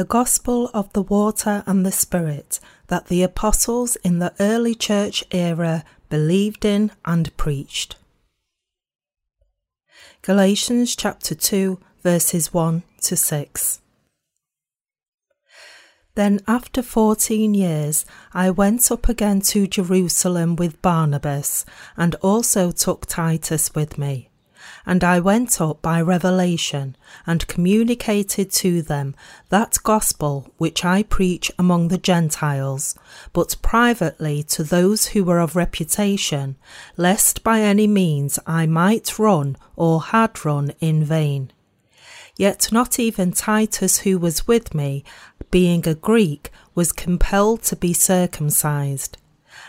the gospel of the water and the Spirit that the apostles in the early church era believed in and preached. Galatians chapter 2, verses 1 to 6. Then, after fourteen years, I went up again to Jerusalem with Barnabas, and also took Titus with me. And I went up by revelation, and communicated to them that gospel which I preach among the Gentiles, but privately to those who were of reputation, lest by any means I might run or had run in vain. Yet not even Titus, who was with me, being a Greek, was compelled to be circumcised.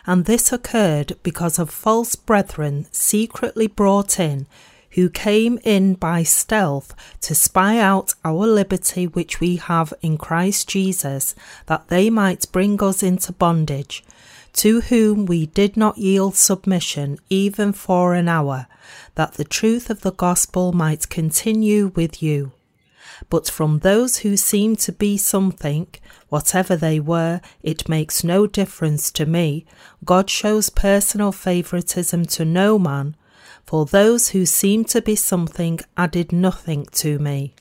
And this occurred because of false brethren secretly brought in, who came in by stealth to spy out our liberty which we have in Christ Jesus, that they might bring us into bondage, to whom we did not yield submission even for an hour, that the truth of the gospel might continue with you. But from those who seem to be something, whatever they were, it makes no difference to me. God shows personal favoritism to no man, for those who seemed to be something added nothing to me.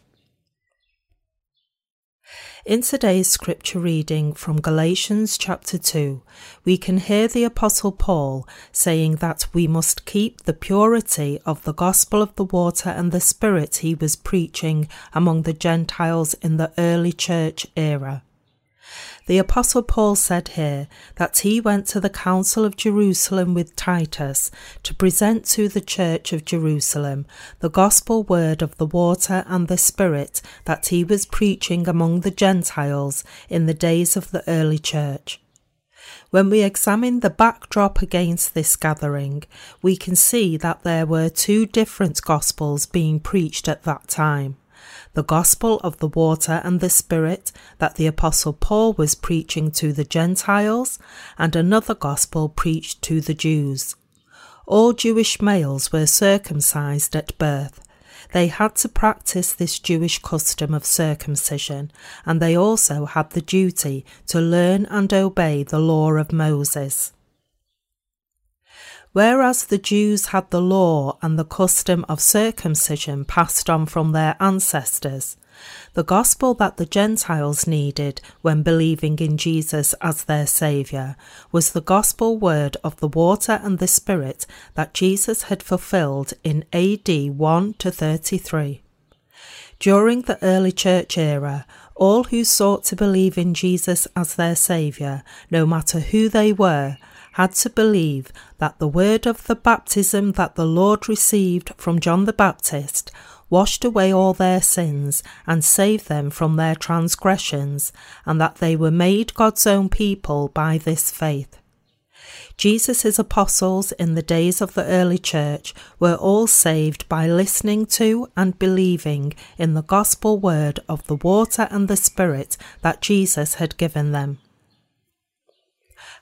In today's scripture reading from Galatians chapter 2, we can hear the Apostle Paul saying that we must keep the purity of the gospel of the water and the Spirit he was preaching among the Gentiles in the early church era. The Apostle Paul said here that he went to the Council of Jerusalem with Titus to present to the Church of Jerusalem the gospel word of the water and the Spirit that he was preaching among the Gentiles in the days of the early church. When we examine the backdrop against this gathering, we can see that there were two different gospels being preached at that time the gospel of the water and the Spirit that the Apostle Paul was preaching to the Gentiles, and another gospel preached to the Jews. All Jewish males were circumcised at birth. They had to practice this Jewish custom of circumcision, and they also had the duty to learn and obey the law of Moses. Whereas the Jews had the law and the custom of circumcision passed on from their ancestors, the gospel that the Gentiles needed when believing in Jesus as their Saviour was the gospel word of the water and the Spirit that Jesus had fulfilled in AD 1 to 33. During the early church era, all who sought to believe in Jesus as their Saviour, no matter who they were, had to believe that the word of the baptism that the Lord received from John the Baptist washed away all their sins and saved them from their transgressions, and that they were made God's own people by this faith. Jesus' apostles in the days of the early church were all saved by listening to and believing in the gospel word of the water and the Spirit that Jesus had given them.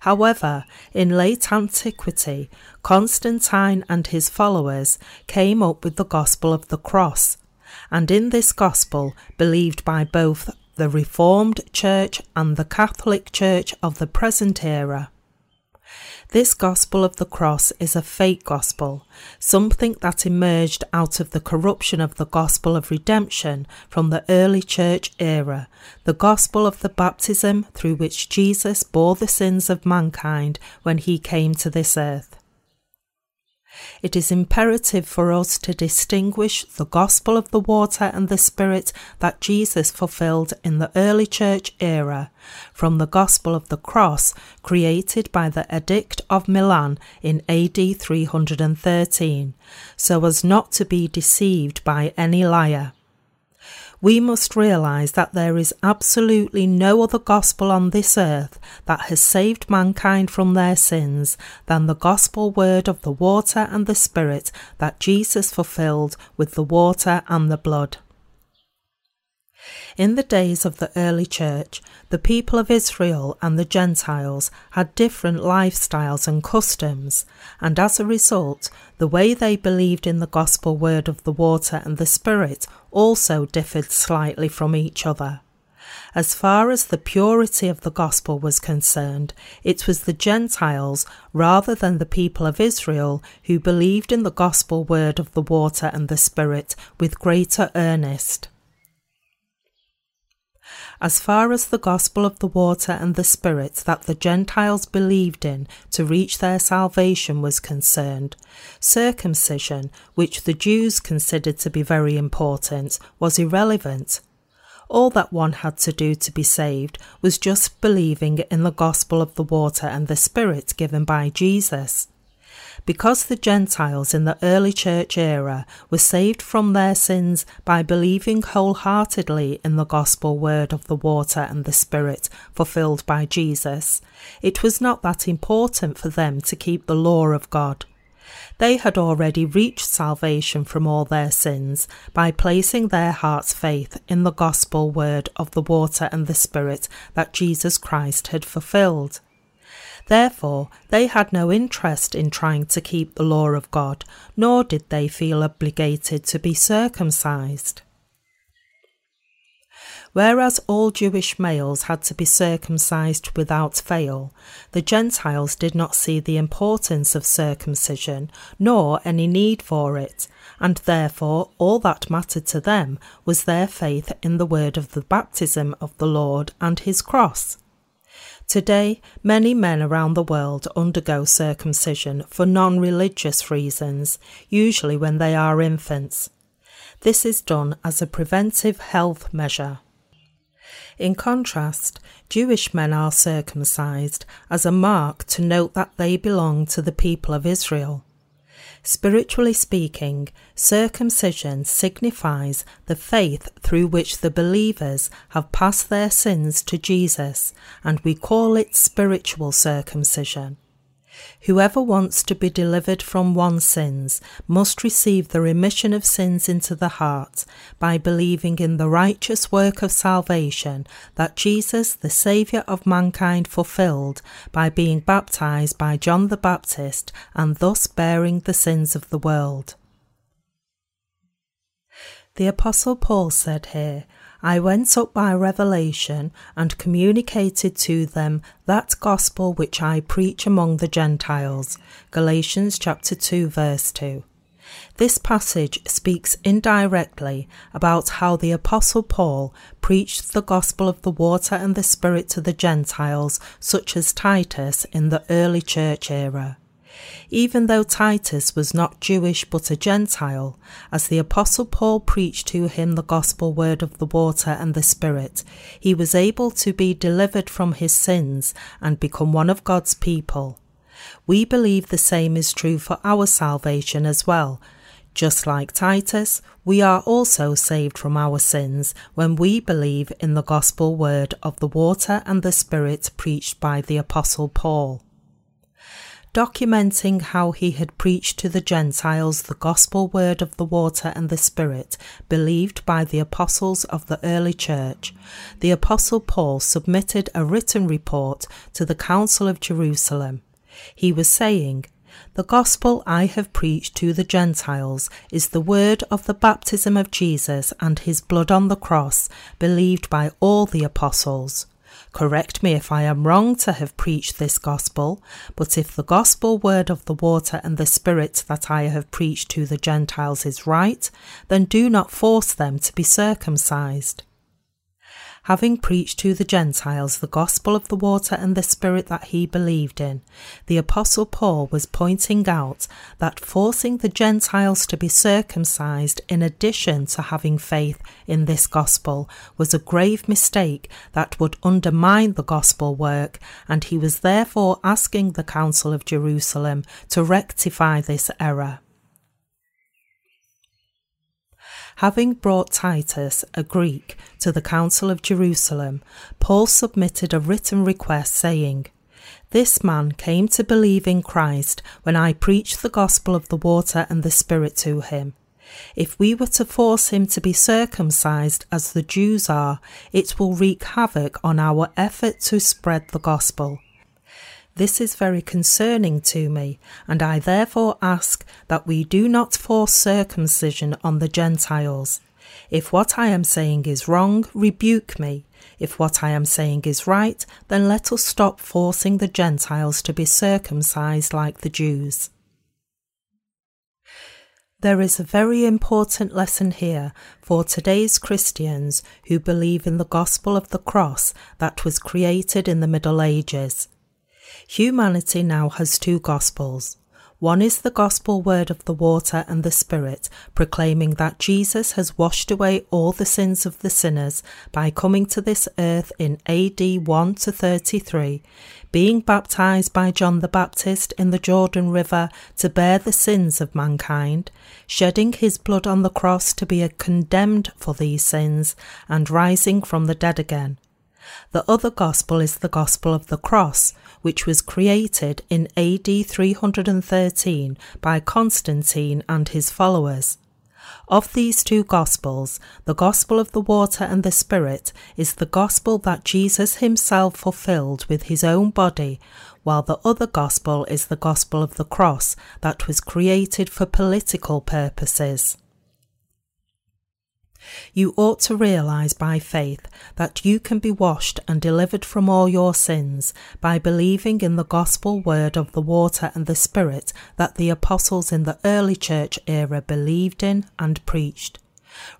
However, in late antiquity, Constantine and his followers came up with the gospel of the cross, and in this gospel, believed by both the Reformed Church and the Catholic Church of the present era, this gospel of the cross is a fake gospel, something that emerged out of the corruption of the gospel of redemption from the early church era, the gospel of the baptism through which Jesus bore the sins of mankind when he came to this earth it is imperative for us to distinguish the gospel of the water and the spirit that Jesus fulfilled in the early church era from the gospel of the cross created by the Edict of Milan in AD 313, so as not to be deceived by any liar we must realize that there is absolutely no other gospel on this earth that has saved mankind from their sins than the gospel word of the water and the Spirit that Jesus fulfilled with the water and the blood. In the days of the early church, the people of Israel and the Gentiles had different lifestyles and customs, and as a result, the way they believed in the gospel word of the water and the Spirit also differed slightly from each other. As far as the purity of the gospel was concerned, it was the Gentiles rather than the people of Israel who believed in the gospel word of the water and the Spirit with greater earnest. As far as the gospel of the water and the Spirit that the Gentiles believed in to reach their salvation was concerned, circumcision, which the Jews considered to be very important, was irrelevant all that one had to do to be saved was just believing in the gospel of the water and the Spirit given by Jesus. Because the Gentiles in the early church era were saved from their sins by believing wholeheartedly in the gospel word of the water and the Spirit fulfilled by Jesus, it was not that important for them to keep the law of God. They had already reached salvation from all their sins by placing their heart's faith in the gospel word of the water and the Spirit that Jesus Christ had fulfilled. Therefore, they had no interest in trying to keep the law of God, nor did they feel obligated to be circumcised. Whereas all Jewish males had to be circumcised without fail, the Gentiles did not see the importance of circumcision, nor any need for it, and therefore all that mattered to them was their faith in the word of the baptism of the Lord and his cross. Today, many men around the world undergo circumcision for non religious reasons, usually when they are infants. This is done as a preventive health measure. In contrast, Jewish men are circumcised as a mark to note that they belong to the people of Israel. Spiritually speaking, circumcision signifies the faith through which the believers have passed their sins to Jesus, and we call it spiritual circumcision. Whoever wants to be delivered from one's sins must receive the remission of sins into the heart by believing in the righteous work of salvation that Jesus, the Saviour of mankind, fulfilled by being baptized by John the Baptist and thus bearing the sins of the world. The Apostle Paul said here, I went up by revelation and communicated to them that gospel which I preach among the Gentiles. Galatians chapter 2 verse 2. This passage speaks indirectly about how the Apostle Paul preached the gospel of the water and the Spirit to the Gentiles, such as Titus in the early church era even though Titus was not Jewish but a Gentile, as the Apostle Paul preached to him the gospel word of the water and the Spirit, he was able to be delivered from his sins and become one of God's people. We believe the same is true for our salvation as well. Just like Titus, we are also saved from our sins when we believe in the gospel word of the water and the Spirit preached by the Apostle Paul documenting how he had preached to the Gentiles the gospel word of the water and the Spirit, believed by the apostles of the early church, the Apostle Paul submitted a written report to the Council of Jerusalem. He was saying, the gospel I have preached to the Gentiles is the word of the baptism of Jesus and his blood on the cross, believed by all the apostles. Correct me if I am wrong to have preached this gospel, but if the gospel word of the water and the Spirit that I have preached to the Gentiles is right, then do not force them to be circumcised having preached to the Gentiles the gospel of the water and the Spirit that he believed in, the Apostle Paul was pointing out that forcing the Gentiles to be circumcised in addition to having faith in this gospel was a grave mistake that would undermine the gospel work, and he was therefore asking the Council of Jerusalem to rectify this error. Having brought Titus, a Greek, to the Council of Jerusalem, Paul submitted a written request saying, This man came to believe in Christ when I preached the gospel of the water and the Spirit to him. If we were to force him to be circumcised as the Jews are, it will wreak havoc on our effort to spread the gospel. This is very concerning to me, and I therefore ask that we do not force circumcision on the Gentiles. If what I am saying is wrong, rebuke me, If what I am saying is right, then let us stop forcing the Gentiles to be circumcised like the Jews. There is a very important lesson here for today's Christians who believe in the gospel of the cross that was created in the Middle Ages. Humanity now has two gospels one is the gospel word of the water and the Spirit, proclaiming that Jesus has washed away all the sins of the sinners by coming to this earth in AD 1 to 33, being baptized by John the Baptist in the Jordan River to bear the sins of mankind, shedding his blood on the cross to be condemned for these sins, and rising from the dead again. The other gospel is the gospel of the cross, which was created in AD 313 by Constantine and his followers. Of these two Gospels, the Gospel of the water and the Spirit is the Gospel that Jesus himself fulfilled with his own body, while the other Gospel is the Gospel of the cross that was created for political purposes. You ought to realize by faith that you can be washed and delivered from all your sins by believing in the gospel word of the water and the spirit that the apostles in the early church era believed in and preached.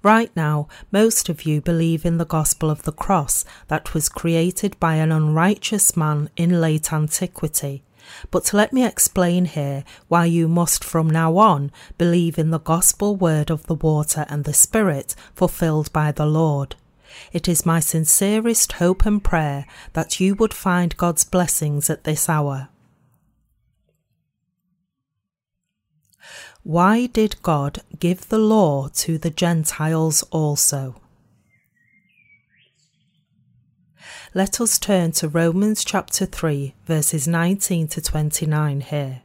Right now, most of you believe in the gospel of the cross that was created by an unrighteous man in late antiquity but let me explain here why you must from now on believe in the gospel word of the water and the Spirit fulfilled by the Lord. It is my sincerest hope and prayer that you would find God's blessings at this hour. Why did God give the law to the Gentiles also? Let us turn to Romans chapter 3, verses 19 to 29 here.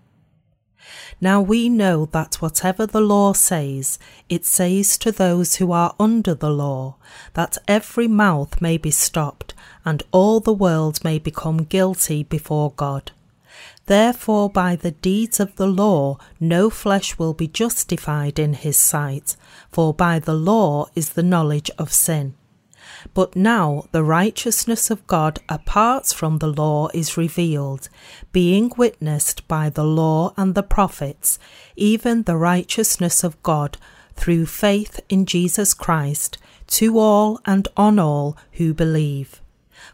Now we know that whatever the law says, it says to those who are under the law, that every mouth may be stopped, and all the world may become guilty before God. Therefore, by the deeds of the law, no flesh will be justified in his sight, for by the law is the knowledge of sin. But now the righteousness of God apart from the law is revealed, being witnessed by the law and the prophets, even the righteousness of God through faith in Jesus Christ, to all and on all who believe.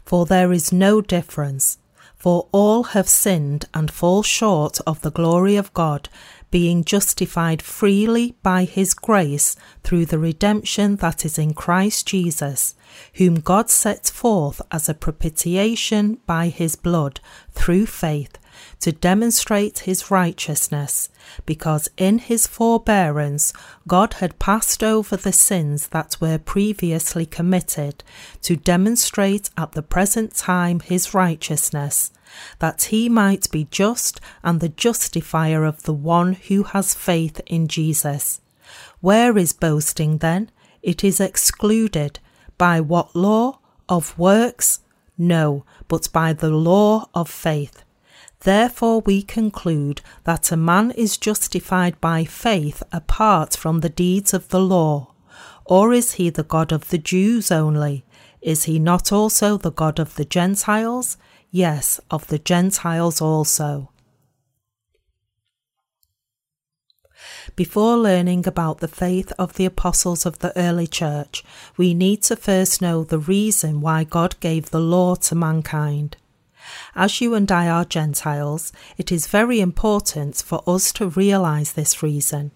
For there is no difference, for all have sinned and fall short of the glory of God being justified freely by his grace through the redemption that is in Christ Jesus, whom God sets forth as a propitiation by his blood through faith to demonstrate his righteousness, because in his forbearance God had passed over the sins that were previously committed, to demonstrate at the present time his righteousness that he might be just and the justifier of the one who has faith in Jesus. Where is boasting then? It is excluded. By what law? Of works? No, but by the law of faith. Therefore, we conclude that a man is justified by faith apart from the deeds of the law. Or is he the God of the Jews only? Is he not also the God of the Gentiles? Yes, of the Gentiles also. Before learning about the faith of the apostles of the early church, we need to first know the reason why God gave the law to mankind. As you and I are Gentiles, it is very important for us to realize this reason.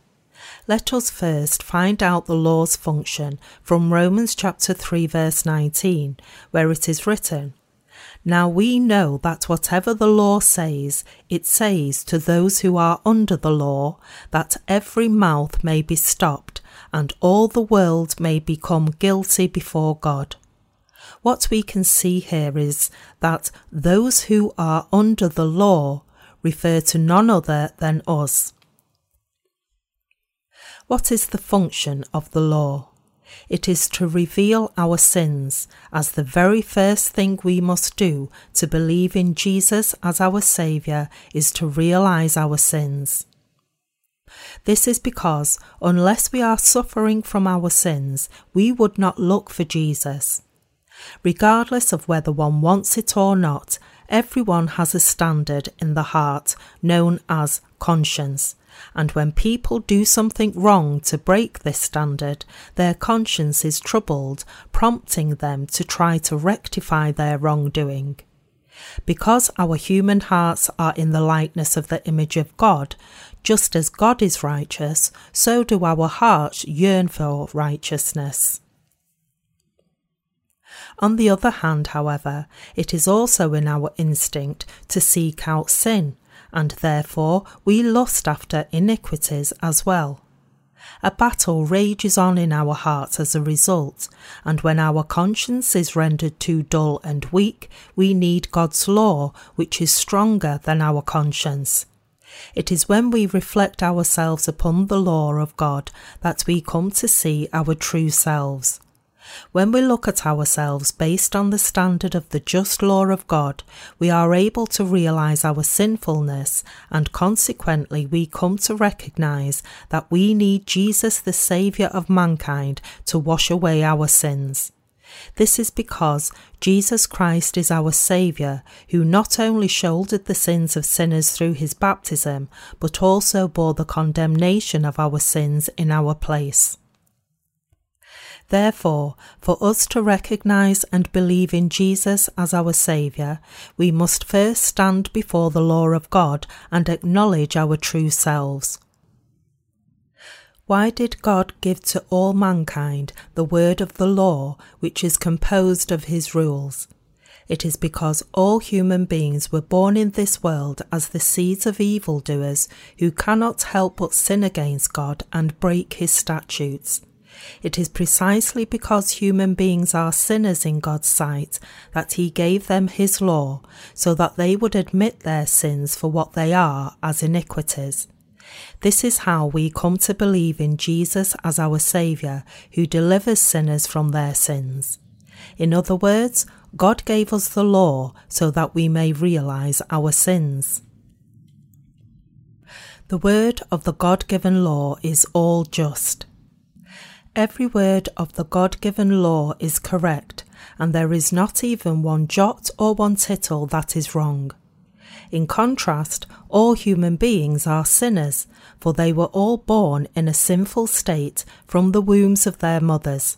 Let us first find out the law's function from Romans chapter 3 verse 19, where it is written, now we know that whatever the law says, it says to those who are under the law, that every mouth may be stopped, and all the world may become guilty before God. What we can see here is that those who are under the law refer to none other than us. What is the function of the law? It is to reveal our sins, as the very first thing we must do to believe in Jesus as our Saviour is to realize our sins. This is because, unless we are suffering from our sins, we would not look for Jesus. Regardless of whether one wants it or not, everyone has a standard in the heart known as conscience. And when people do something wrong to break this standard, their conscience is troubled, prompting them to try to rectify their wrongdoing. Because our human hearts are in the likeness of the image of God, just as God is righteous, so do our hearts yearn for righteousness. On the other hand, however, it is also in our instinct to seek out sin, and therefore we lust after iniquities as well. A battle rages on in our hearts as a result, and when our conscience is rendered too dull and weak, we need God's law, which is stronger than our conscience. It is when we reflect ourselves upon the law of God that we come to see our true selves. When we look at ourselves based on the standard of the just law of God, we are able to realize our sinfulness and consequently we come to recognize that we need Jesus, the Saviour of mankind, to wash away our sins. This is because Jesus Christ is our Saviour, who not only shouldered the sins of sinners through his baptism, but also bore the condemnation of our sins in our place. Therefore, for us to recognize and believe in Jesus as our Saviour, we must first stand before the law of God and acknowledge our true selves. Why did God give to all mankind the word of the law, which is composed of his rules? It is because all human beings were born in this world as the seeds of evildoers who cannot help but sin against God and break his statutes. It is precisely because human beings are sinners in God's sight that He gave them His law, so that they would admit their sins for what they are as iniquities. This is how we come to believe in Jesus as our Saviour, who delivers sinners from their sins. In other words, God gave us the law so that we may realize our sins. The word of the God given law is all just. Every word of the God given law is correct, and there is not even one jot or one tittle that is wrong. In contrast, all human beings are sinners, for they were all born in a sinful state from the wombs of their mothers.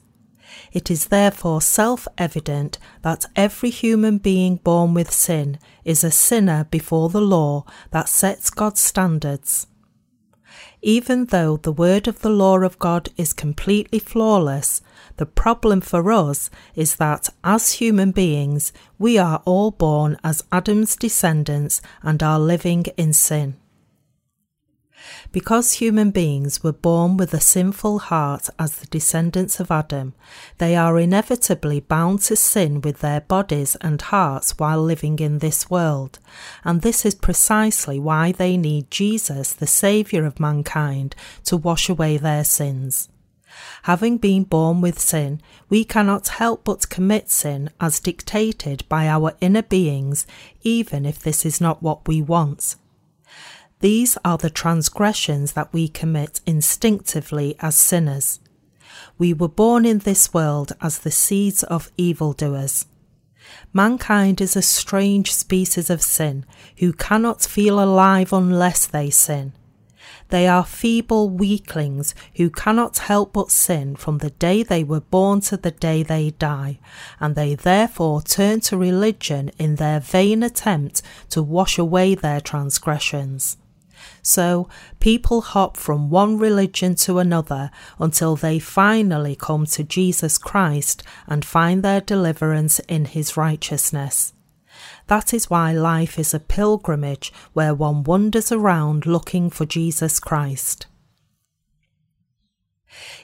It is therefore self evident that every human being born with sin is a sinner before the law that sets God's standards. Even though the word of the law of God is completely flawless, the problem for us is that as human beings, we are all born as Adam's descendants and are living in sin. Because human beings were born with a sinful heart as the descendants of Adam, they are inevitably bound to sin with their bodies and hearts while living in this world, and this is precisely why they need Jesus, the Saviour of mankind, to wash away their sins. Having been born with sin, we cannot help but commit sin as dictated by our inner beings, even if this is not what we want. These are the transgressions that we commit instinctively as sinners. We were born in this world as the seeds of evildoers. Mankind is a strange species of sin who cannot feel alive unless they sin. They are feeble weaklings who cannot help but sin from the day they were born to the day they die, and they therefore turn to religion in their vain attempt to wash away their transgressions. So people hop from one religion to another until they finally come to Jesus Christ and find their deliverance in his righteousness. That is why life is a pilgrimage where one wanders around looking for Jesus Christ.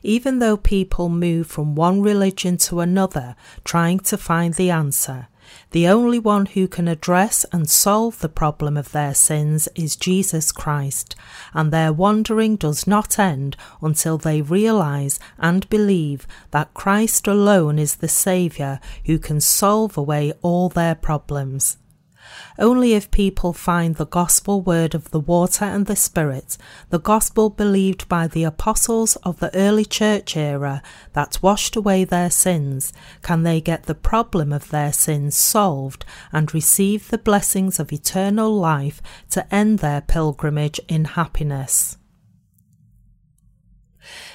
Even though people move from one religion to another trying to find the answer, the only one who can address and solve the problem of their sins is Jesus Christ, and their wandering does not end until they realize and believe that Christ alone is the Saviour who can solve away all their problems. Only if people find the gospel word of the water and the Spirit, the gospel believed by the apostles of the early church era that washed away their sins, can they get the problem of their sins solved and receive the blessings of eternal life to end their pilgrimage in happiness.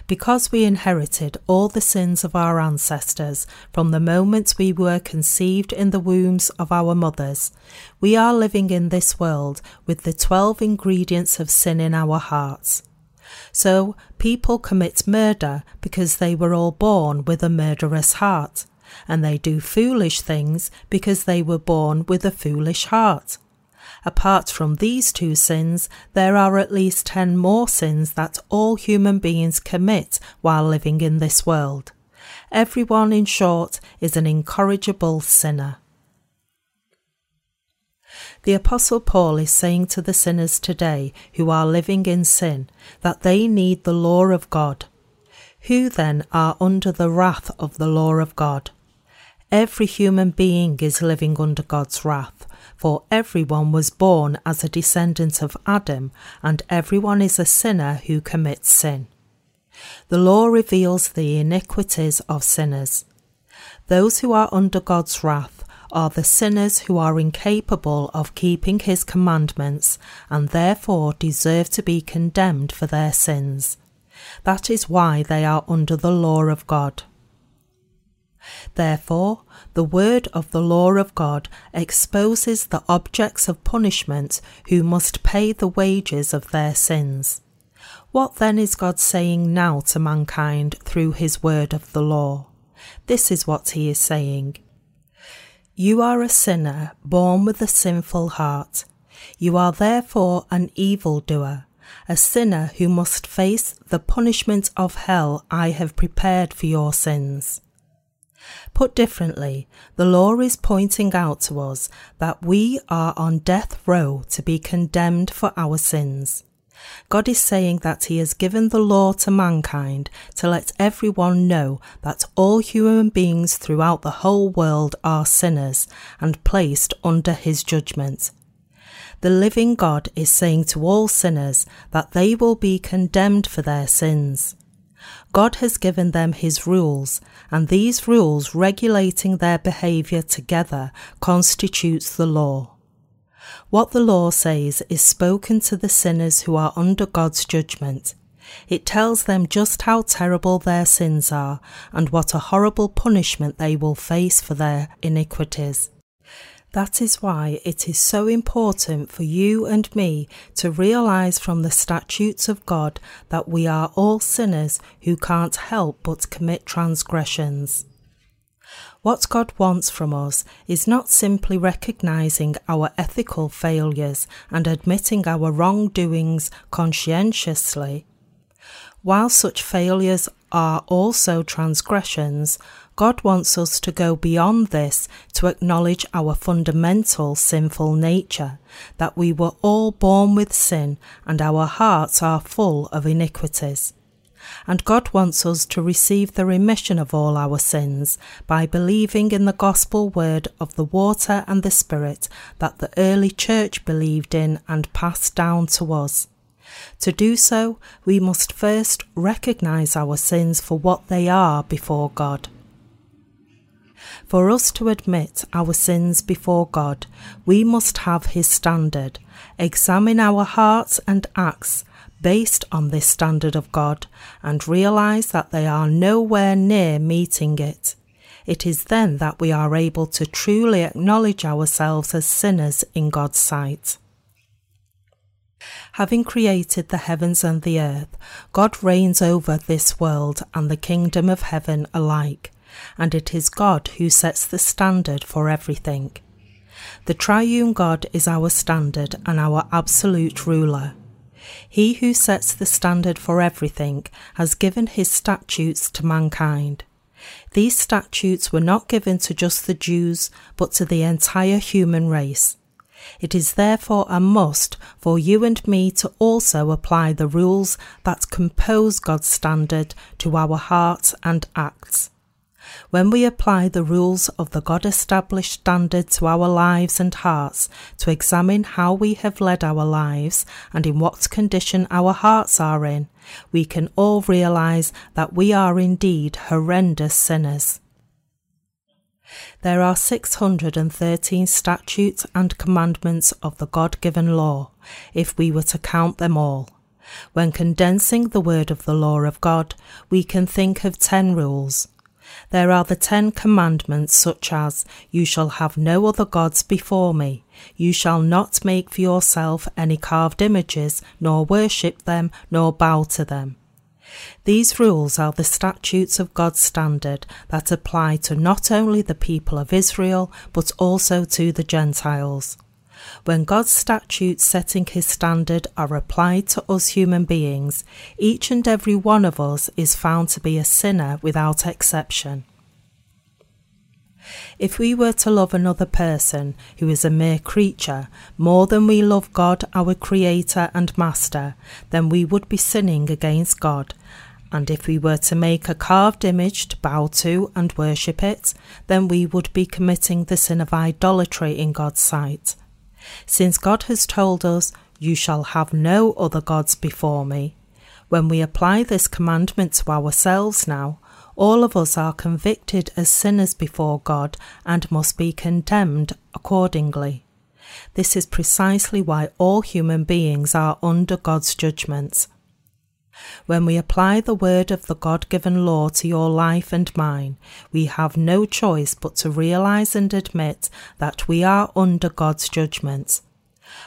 Because we inherited all the sins of our ancestors from the moment we were conceived in the wombs of our mothers, we are living in this world with the 12 ingredients of sin in our hearts. So, people commit murder because they were all born with a murderous heart, and they do foolish things because they were born with a foolish heart. Apart from these two sins, there are at least 10 more sins that all human beings commit while living in this world. Everyone, in short, is an incorrigible sinner. The Apostle Paul is saying to the sinners today who are living in sin that they need the law of God. Who then are under the wrath of the law of God? Every human being is living under God's wrath for everyone was born as a descendant of Adam, and everyone is a sinner who commits sin. The law reveals the iniquities of sinners. Those who are under God's wrath are the sinners who are incapable of keeping his commandments and therefore deserve to be condemned for their sins. That is why they are under the law of God. Therefore, the word of the law of God exposes the objects of punishment who must pay the wages of their sins. What then is God saying now to mankind through his word of the law? This is what he is saying. You are a sinner born with a sinful heart. You are therefore an evildoer, a sinner who must face the punishment of hell I have prepared for your sins. Put differently, the law is pointing out to us that we are on death row to be condemned for our sins. God is saying that He has given the law to mankind to let everyone know that all human beings throughout the whole world are sinners and placed under His judgment. The living God is saying to all sinners that they will be condemned for their sins. God has given them His rules, and these rules regulating their behaviour together constitutes the law. What the law says is spoken to the sinners who are under God's judgment. It tells them just how terrible their sins are and what a horrible punishment they will face for their iniquities. That is why it is so important for you and me to realize from the statutes of God that we are all sinners who can't help but commit transgressions. What God wants from us is not simply recognizing our ethical failures and admitting our wrongdoings conscientiously. While such failures are also transgressions, God wants us to go beyond this to acknowledge our fundamental sinful nature, that we were all born with sin and our hearts are full of iniquities. And God wants us to receive the remission of all our sins by believing in the gospel word of the water and the Spirit that the early church believed in and passed down to us. To do so, we must first recognize our sins for what they are before God. For us to admit our sins before God, we must have His standard, examine our hearts and acts based on this standard of God, and realize that they are nowhere near meeting it. It is then that we are able to truly acknowledge ourselves as sinners in God's sight. Having created the heavens and the earth, God reigns over this world and the kingdom of heaven alike and it is God who sets the standard for everything. The triune God is our standard and our absolute ruler. He who sets the standard for everything has given his statutes to mankind. These statutes were not given to just the Jews, but to the entire human race. It is therefore a must for you and me to also apply the rules that compose God's standard to our hearts and acts. When we apply the rules of the God established standard to our lives and hearts to examine how we have led our lives and in what condition our hearts are in, we can all realize that we are indeed horrendous sinners. There are 613 statutes and commandments of the God given law, if we were to count them all. When condensing the word of the law of God, we can think of 10 rules. There are the Ten Commandments, such as, You shall have no other gods before me. You shall not make for yourself any carved images, nor worship them, nor bow to them. These rules are the statutes of God's standard that apply to not only the people of Israel, but also to the Gentiles. When God's statutes setting his standard are applied to us human beings, each and every one of us is found to be a sinner without exception. If we were to love another person who is a mere creature more than we love God, our Creator and Master, then we would be sinning against God. And if we were to make a carved image to bow to and worship it, then we would be committing the sin of idolatry in God's sight. Since God has told us, You shall have no other gods before me, when we apply this commandment to ourselves now, all of us are convicted as sinners before God and must be condemned accordingly. This is precisely why all human beings are under God's judgments. When we apply the word of the God given law to your life and mine, we have no choice but to realize and admit that we are under God's judgments.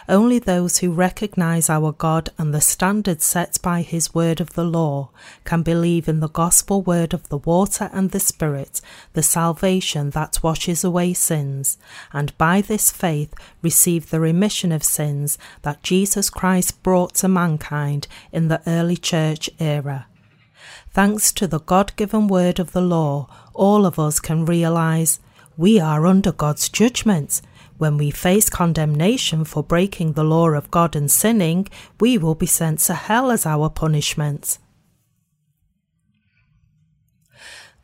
Only those who recognize our God and the standards set by His word of the law can believe in the gospel word of the water and the Spirit, the salvation that washes away sins, and by this faith receive the remission of sins that Jesus Christ brought to mankind in the early church era. Thanks to the God given word of the law, all of us can realize we are under God's judgment when we face condemnation for breaking the law of God and sinning, we will be sent to hell as our punishment.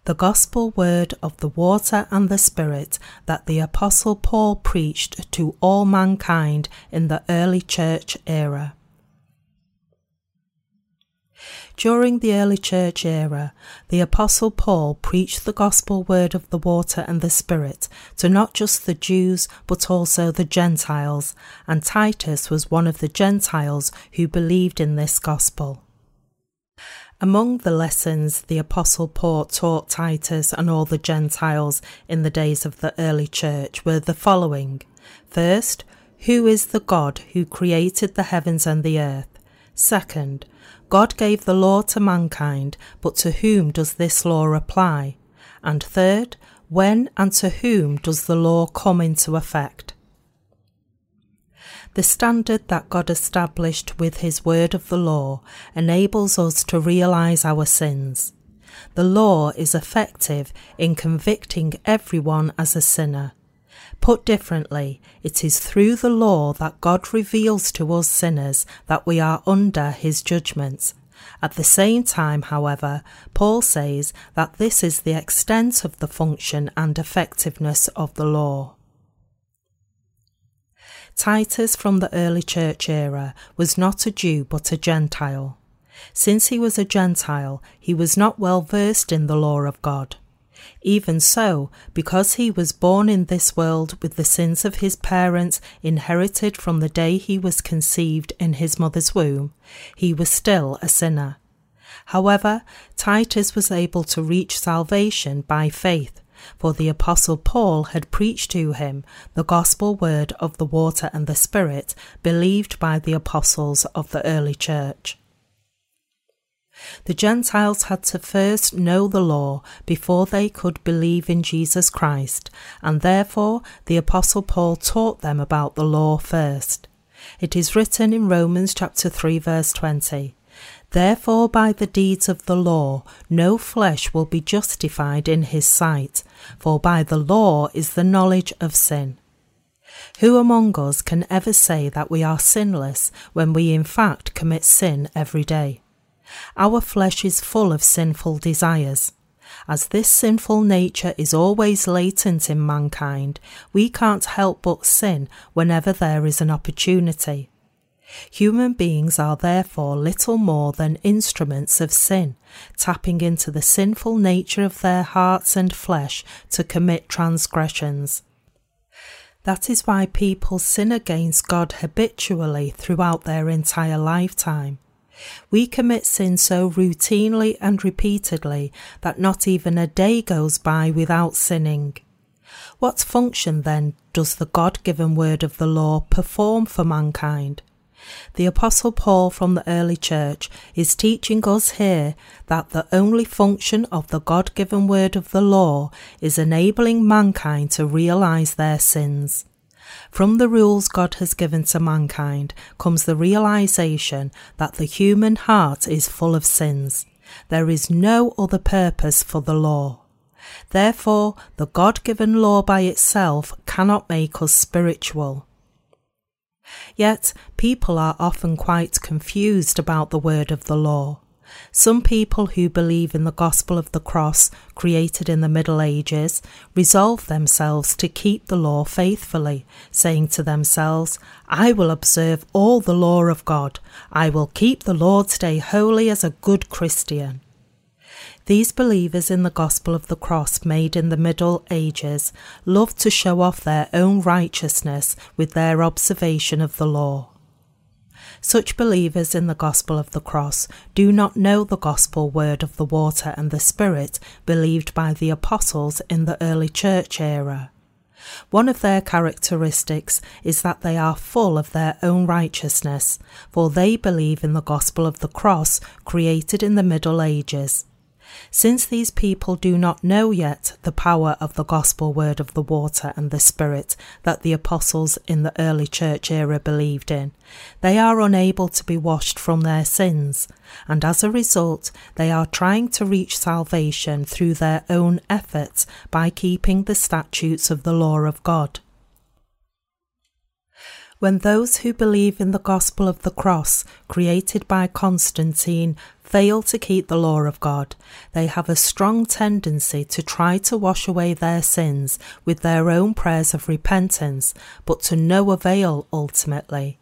The gospel word of the water and the Spirit that the Apostle Paul preached to all mankind in the early church era. During the early church era, the Apostle Paul preached the gospel word of the water and the Spirit to not just the Jews but also the Gentiles, and Titus was one of the Gentiles who believed in this gospel. Among the lessons the Apostle Paul taught Titus and all the Gentiles in the days of the early church were the following First, who is the God who created the heavens and the earth? Second, God gave the law to mankind, but to whom does this law apply? And third, when and to whom does the law come into effect? The standard that God established with His word of the law enables us to realize our sins. The law is effective in convicting everyone as a sinner. Put differently, it is through the law that God reveals to us sinners that we are under his judgments. At the same time, however, Paul says that this is the extent of the function and effectiveness of the law. Titus from the early church era was not a Jew but a Gentile. Since he was a Gentile, he was not well versed in the law of God. Even so, because he was born in this world with the sins of his parents inherited from the day he was conceived in his mother's womb, he was still a sinner. However, Titus was able to reach salvation by faith, for the Apostle Paul had preached to him the gospel word of the water and the Spirit believed by the apostles of the early church. The Gentiles had to first know the law before they could believe in Jesus Christ, and therefore the Apostle Paul taught them about the law first. It is written in Romans chapter 3 verse 20. Therefore, by the deeds of the law, no flesh will be justified in his sight, for by the law is the knowledge of sin. Who among us can ever say that we are sinless when we in fact commit sin every day? Our flesh is full of sinful desires. As this sinful nature is always latent in mankind, we can't help but sin whenever there is an opportunity. Human beings are therefore little more than instruments of sin, tapping into the sinful nature of their hearts and flesh to commit transgressions. That is why people sin against God habitually throughout their entire lifetime. We commit sin so routinely and repeatedly that not even a day goes by without sinning. What function then does the God given word of the law perform for mankind? The Apostle Paul from the early church is teaching us here that the only function of the God given word of the law is enabling mankind to realize their sins. From the rules God has given to mankind comes the realization that the human heart is full of sins. There is no other purpose for the law. Therefore, the God given law by itself cannot make us spiritual. Yet, people are often quite confused about the word of the law. Some people who believe in the gospel of the cross created in the Middle Ages resolve themselves to keep the law faithfully, saying to themselves, I will observe all the law of God. I will keep the Lord's day holy as a good Christian. These believers in the gospel of the cross made in the Middle Ages love to show off their own righteousness with their observation of the law. Such believers in the gospel of the cross do not know the gospel word of the water and the Spirit believed by the apostles in the early church era. One of their characteristics is that they are full of their own righteousness, for they believe in the gospel of the cross created in the Middle Ages. Since these people do not know yet the power of the gospel word of the water and the spirit that the apostles in the early church era believed in, they are unable to be washed from their sins, and as a result, they are trying to reach salvation through their own efforts by keeping the statutes of the law of God. When those who believe in the gospel of the cross, created by Constantine, fail to keep the law of God, they have a strong tendency to try to wash away their sins with their own prayers of repentance, but to no avail ultimately.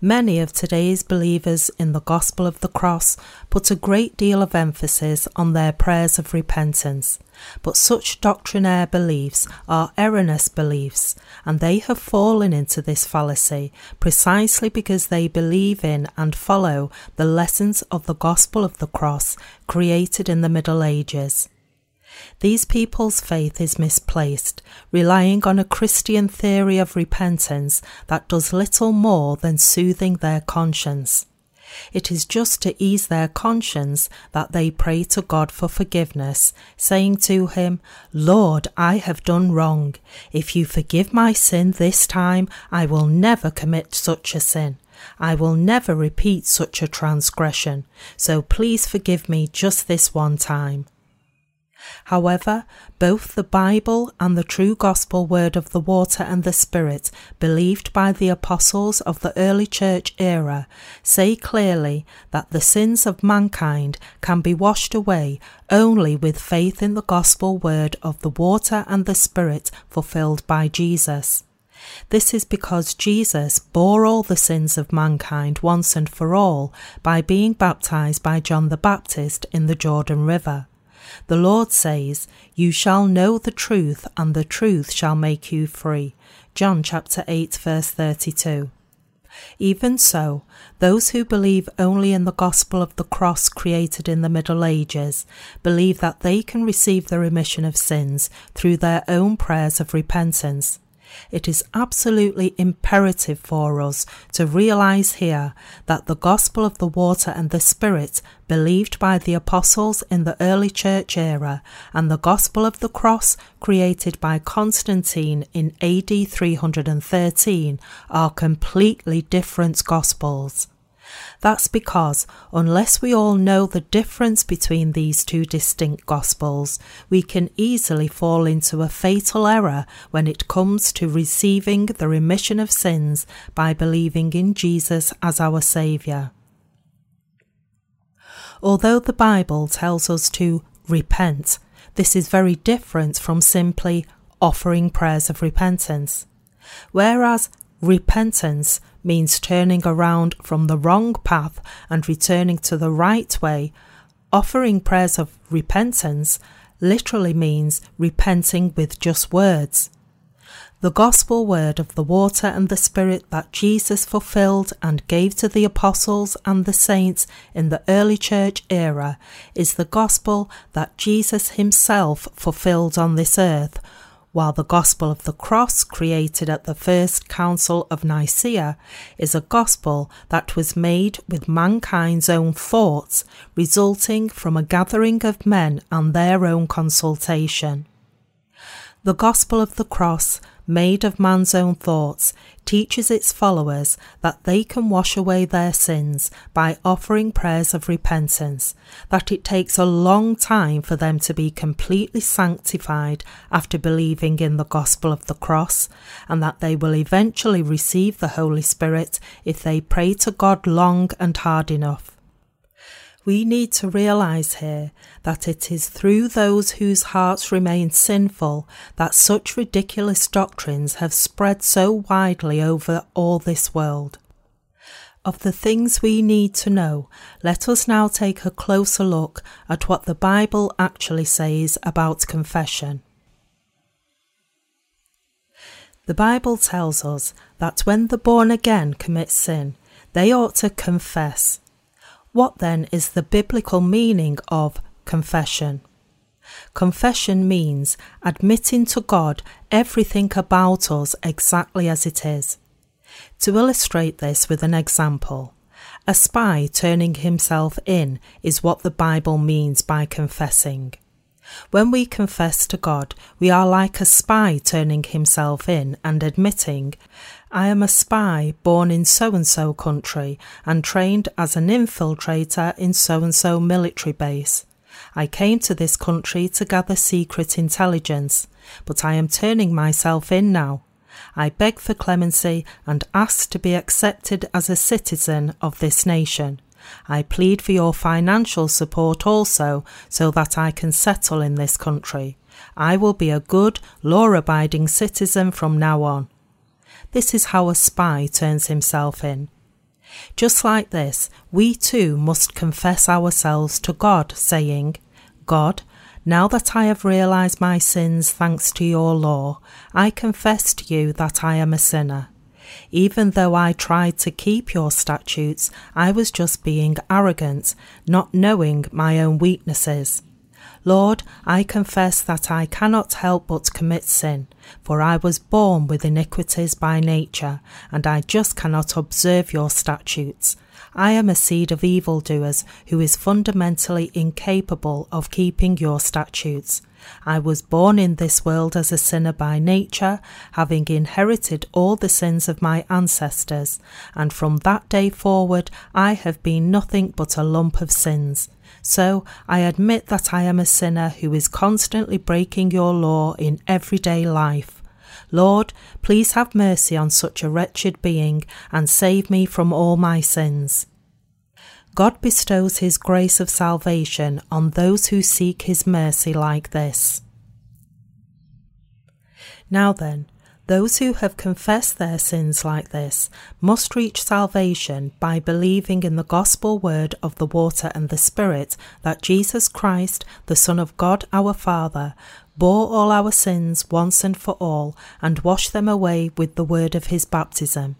Many of today's believers in the gospel of the cross put a great deal of emphasis on their prayers of repentance, but such doctrinaire beliefs are erroneous beliefs, and they have fallen into this fallacy precisely because they believe in and follow the lessons of the gospel of the cross created in the Middle Ages. These people's faith is misplaced, relying on a Christian theory of repentance that does little more than soothing their conscience. It is just to ease their conscience that they pray to God for forgiveness, saying to Him, Lord, I have done wrong. If you forgive my sin this time, I will never commit such a sin. I will never repeat such a transgression. So please forgive me just this one time. However, both the Bible and the true gospel word of the water and the Spirit, believed by the apostles of the early church era, say clearly that the sins of mankind can be washed away only with faith in the gospel word of the water and the Spirit fulfilled by Jesus. This is because Jesus bore all the sins of mankind once and for all by being baptized by John the Baptist in the Jordan River. The Lord says, You shall know the truth, and the truth shall make you free. John chapter 8, verse 32. Even so, those who believe only in the gospel of the cross created in the Middle Ages believe that they can receive the remission of sins through their own prayers of repentance it is absolutely imperative for us to realize here that the gospel of the water and the spirit believed by the apostles in the early church era and the gospel of the cross created by Constantine in AD 313 are completely different gospels. That's because unless we all know the difference between these two distinct Gospels, we can easily fall into a fatal error when it comes to receiving the remission of sins by believing in Jesus as our Saviour. Although the Bible tells us to repent. This is very different from simply offering prayers of repentance. Whereas repentance means turning around from the wrong path and returning to the right way, offering prayers of repentance literally means repenting with just words. The gospel word of the water and the spirit that Jesus fulfilled and gave to the apostles and the saints in the early church era is the gospel that Jesus himself fulfilled on this earth, while the gospel of the cross created at the first council of Nicaea is a gospel that was made with mankind's own thoughts, resulting from a gathering of men and their own consultation. The gospel of the cross made of man's own thoughts, teaches its followers that they can wash away their sins by offering prayers of repentance, that it takes a long time for them to be completely sanctified after believing in the gospel of the cross, and that they will eventually receive the Holy Spirit if they pray to God long and hard enough. We need to realize here that it is through those whose hearts remain sinful that such ridiculous doctrines have spread so widely over all this world. Of the things we need to know, let us now take a closer look at what the Bible actually says about confession. The Bible tells us that when the born again commit sin, they ought to confess what then is the biblical meaning of confession? Confession means admitting to God everything about us exactly as it is. To illustrate this with an example, a spy turning himself in is what the Bible means by confessing. When we confess to God, we are like a spy turning himself in and admitting, I am a spy born in so and so country and trained as an infiltrator in so and so military base. I came to this country to gather secret intelligence, but I am turning myself in now. I beg for clemency and ask to be accepted as a citizen of this nation. I plead for your financial support also, so that I can settle in this country. I will be a good, law abiding citizen from now on. This is how a spy turns himself in. Just like this, we too must confess ourselves to God, saying, God, now that I have realized my sins thanks to your law, I confess to you that I am a sinner. Even though I tried to keep your statutes, I was just being arrogant, not knowing my own weaknesses. Lord, I confess that I cannot help but commit sin, for I was born with iniquities by nature, and I just cannot observe your statutes. I am a seed of evildoers who is fundamentally incapable of keeping your statutes. I was born in this world as a sinner by nature, having inherited all the sins of my ancestors, and from that day forward I have been nothing but a lump of sins. So I admit that I am a sinner who is constantly breaking your law in everyday life. Lord, please have mercy on such a wretched being and save me from all my sins. God bestows His grace of salvation on those who seek His mercy like this. Now then, those who have confessed their sins like this must reach salvation by believing in the gospel word of the water and the Spirit that Jesus Christ, the Son of God our Father, bore all our sins once and for all and washed them away with the word of his baptism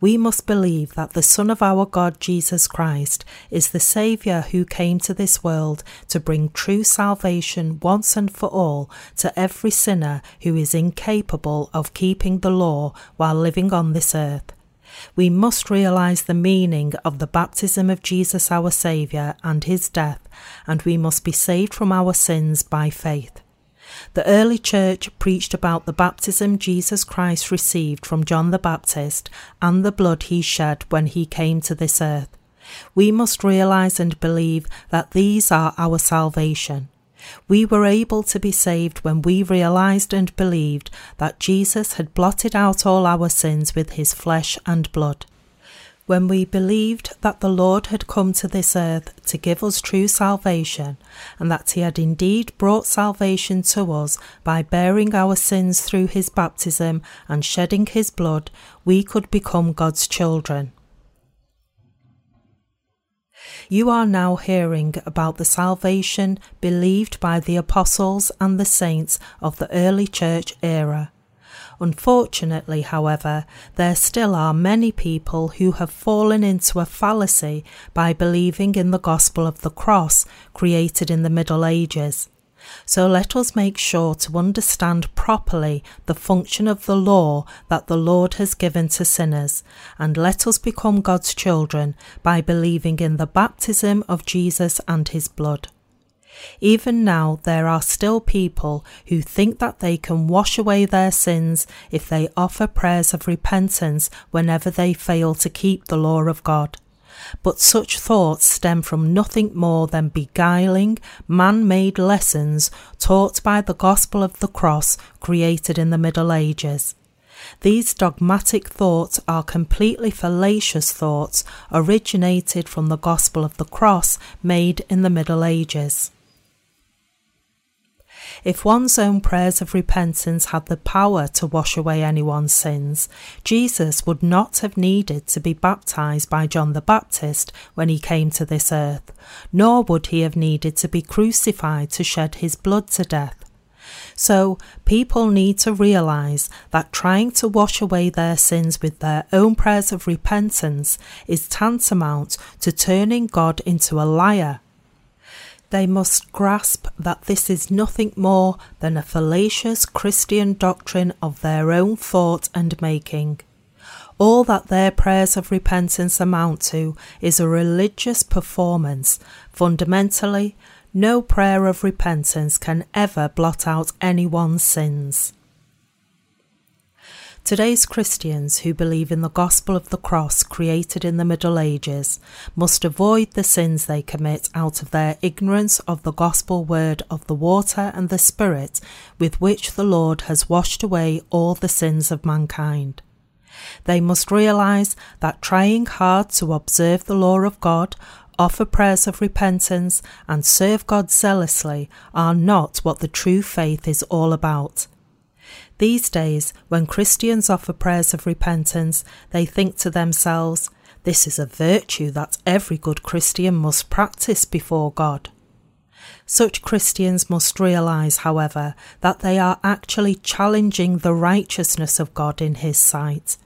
we must believe that the Son of our God Jesus Christ is the Saviour who came to this world to bring true salvation once and for all to every sinner who is incapable of keeping the law while living on this earth. We must realize the meaning of the baptism of Jesus our Saviour and his death, and we must be saved from our sins by faith. The early church preached about the baptism Jesus Christ received from John the Baptist and the blood he shed when he came to this earth. We must realize and believe that these are our salvation. We were able to be saved when we realized and believed that Jesus had blotted out all our sins with his flesh and blood. When we believed that the Lord had come to this earth to give us true salvation, and that he had indeed brought salvation to us by bearing our sins through his baptism and shedding his blood, we could become God's children. You are now hearing about the salvation believed by the apostles and the saints of the early church era. Unfortunately, however, there still are many people who have fallen into a fallacy by believing in the gospel of the cross created in the Middle Ages. So let us make sure to understand properly the function of the law that the Lord has given to sinners, and let us become God's children by believing in the baptism of Jesus and his blood. Even now, there are still people who think that they can wash away their sins if they offer prayers of repentance whenever they fail to keep the law of God. But such thoughts stem from nothing more than beguiling, man made lessons taught by the gospel of the cross created in the Middle Ages. These dogmatic thoughts are completely fallacious thoughts originated from the gospel of the cross made in the Middle Ages. If one's own prayers of repentance had the power to wash away anyone's sins, Jesus would not have needed to be baptized by John the Baptist when he came to this earth, nor would he have needed to be crucified to shed his blood to death. So, people need to realize that trying to wash away their sins with their own prayers of repentance is tantamount to turning God into a liar they must grasp that this is nothing more than a fallacious Christian doctrine of their own thought and making. All that their prayers of repentance amount to is a religious performance. Fundamentally, no prayer of repentance can ever blot out anyone's sins. Today's Christians who believe in the gospel of the cross created in the Middle Ages must avoid the sins they commit out of their ignorance of the gospel word of the water and the Spirit with which the Lord has washed away all the sins of mankind. They must realize that trying hard to observe the law of God, offer prayers of repentance, and serve God zealously are not what the true faith is all about. These days, when Christians offer prayers of repentance, they think to themselves, this is a virtue that every good Christian must practice before God. Such Christians must realize, however, that they are actually challenging the righteousness of God in His sight.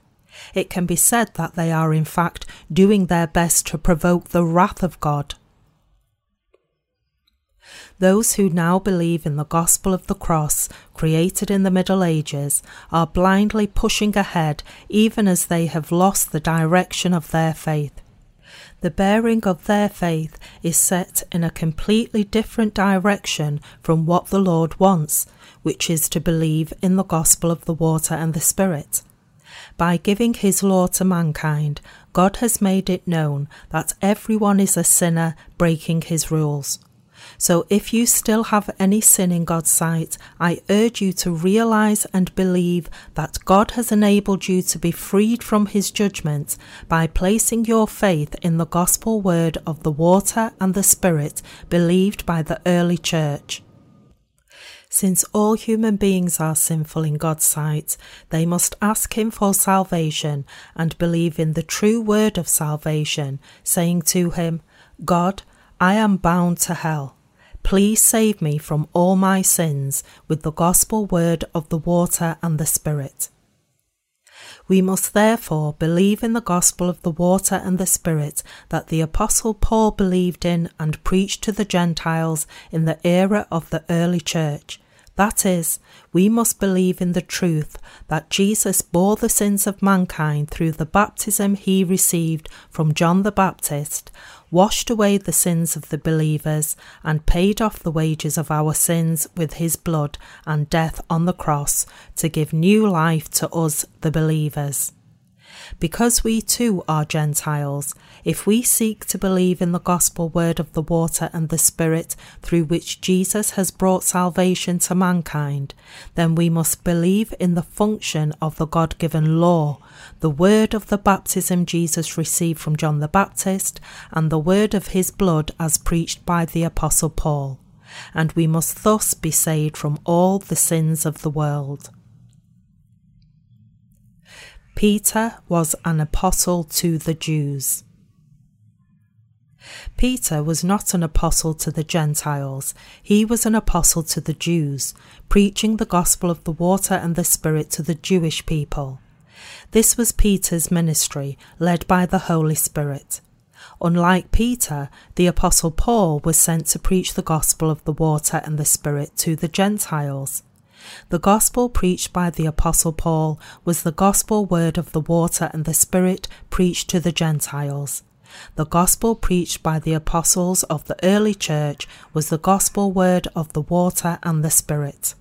It can be said that they are, in fact, doing their best to provoke the wrath of God. Those who now believe in the gospel of the cross, created in the Middle Ages, are blindly pushing ahead even as they have lost the direction of their faith. The bearing of their faith is set in a completely different direction from what the Lord wants, which is to believe in the gospel of the water and the Spirit. By giving his law to mankind, God has made it known that everyone is a sinner breaking his rules. So if you still have any sin in God's sight, I urge you to realize and believe that God has enabled you to be freed from his judgment by placing your faith in the gospel word of the water and the spirit believed by the early church. Since all human beings are sinful in God's sight, they must ask Him for salvation and believe in the true word of salvation, saying to Him, God, I am bound to hell. Please save me from all my sins with the gospel word of the water and the Spirit. We must therefore believe in the gospel of the water and the Spirit that the Apostle Paul believed in and preached to the Gentiles in the era of the early church. That is, we must believe in the truth that Jesus bore the sins of mankind through the baptism he received from John the Baptist, washed away the sins of the believers, and paid off the wages of our sins with his blood and death on the cross to give new life to us, the believers. Because we too are Gentiles, if we seek to believe in the gospel word of the water and the Spirit through which Jesus has brought salvation to mankind, then we must believe in the function of the God given law, the word of the baptism Jesus received from John the Baptist, and the word of his blood as preached by the Apostle Paul. And we must thus be saved from all the sins of the world. Peter was an apostle to the Jews. Peter was not an apostle to the Gentiles, he was an apostle to the Jews, preaching the gospel of the water and the Spirit to the Jewish people. This was Peter's ministry, led by the Holy Spirit. Unlike Peter, the Apostle Paul was sent to preach the gospel of the water and the Spirit to the Gentiles. The gospel preached by the Apostle Paul was the gospel word of the water and the Spirit preached to the Gentiles. The gospel preached by the apostles of the early church was the gospel word of the water and the Spirit.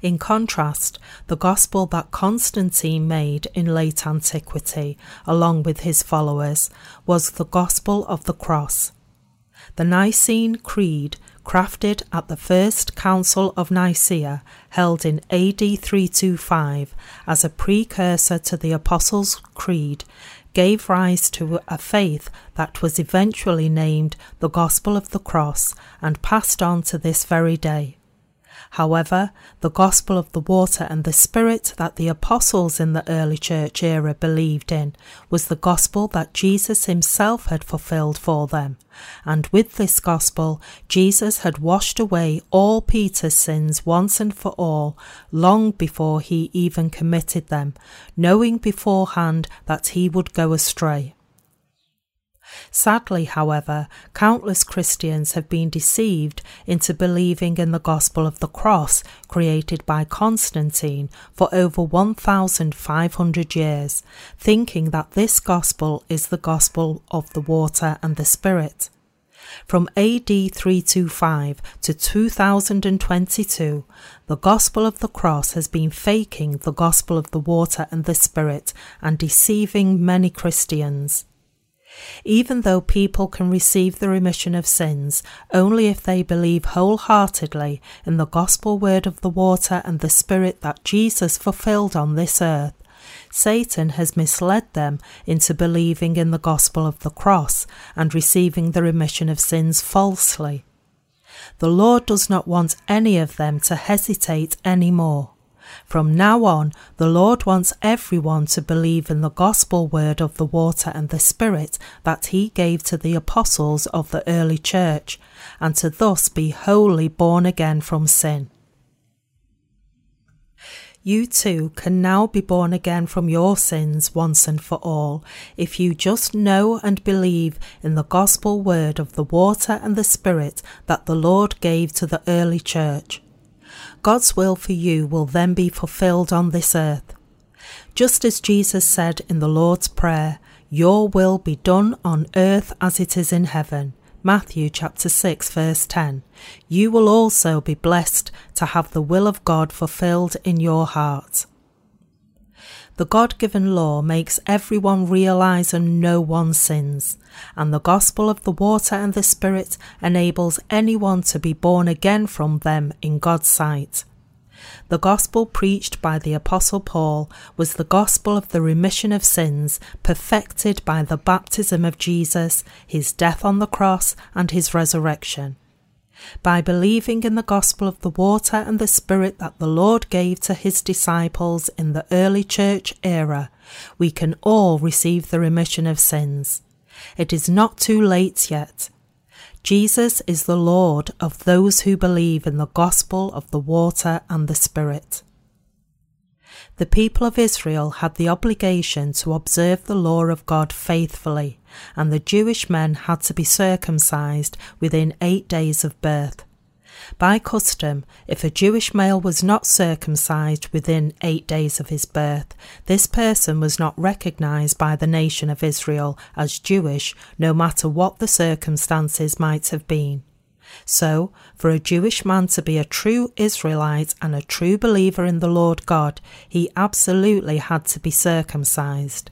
In contrast, the gospel that Constantine made in late antiquity, along with his followers, was the gospel of the cross. The Nicene Creed crafted at the First Council of Nicaea, held in AD 325 as a precursor to the Apostles' Creed, gave rise to a faith that was eventually named the Gospel of the Cross and passed on to this very day. However, the gospel of the water and the spirit that the apostles in the early church era believed in was the gospel that Jesus himself had fulfilled for them. And with this gospel, Jesus had washed away all Peter's sins once and for all, long before he even committed them, knowing beforehand that he would go astray. Sadly, however, countless Christians have been deceived into believing in the gospel of the cross created by Constantine for over 1,500 years, thinking that this gospel is the gospel of the water and the Spirit. From AD 325 to 2022, the gospel of the cross has been faking the gospel of the water and the Spirit and deceiving many Christians. Even though people can receive the remission of sins only if they believe wholeheartedly in the gospel word of the water and the Spirit that Jesus fulfilled on this earth, Satan has misled them into believing in the gospel of the cross and receiving the remission of sins falsely. The Lord does not want any of them to hesitate any more. From now on, the Lord wants everyone to believe in the gospel word of the water and the Spirit that He gave to the apostles of the early church, and to thus be wholly born again from sin. You too can now be born again from your sins once and for all if you just know and believe in the gospel word of the water and the Spirit that the Lord gave to the early church. God's will for you will then be fulfilled on this earth. Just as Jesus said in the Lord's Prayer, Your will be done on earth as it is in heaven. Matthew chapter 6 verse 10. You will also be blessed to have the will of God fulfilled in your heart. The God given law makes everyone realize and know one's sins, and the gospel of the water and the Spirit enables anyone to be born again from them in God's sight. The gospel preached by the Apostle Paul was the gospel of the remission of sins perfected by the baptism of Jesus, his death on the cross, and his resurrection by believing in the gospel of the water and the Spirit that the Lord gave to his disciples in the early church era, we can all receive the remission of sins. It is not too late yet. Jesus is the Lord of those who believe in the gospel of the water and the Spirit. The people of Israel had the obligation to observe the law of God faithfully and the Jewish men had to be circumcised within eight days of birth. By custom, if a Jewish male was not circumcised within eight days of his birth, this person was not recognized by the nation of Israel as Jewish, no matter what the circumstances might have been. So, for a Jewish man to be a true Israelite and a true believer in the Lord God, he absolutely had to be circumcised.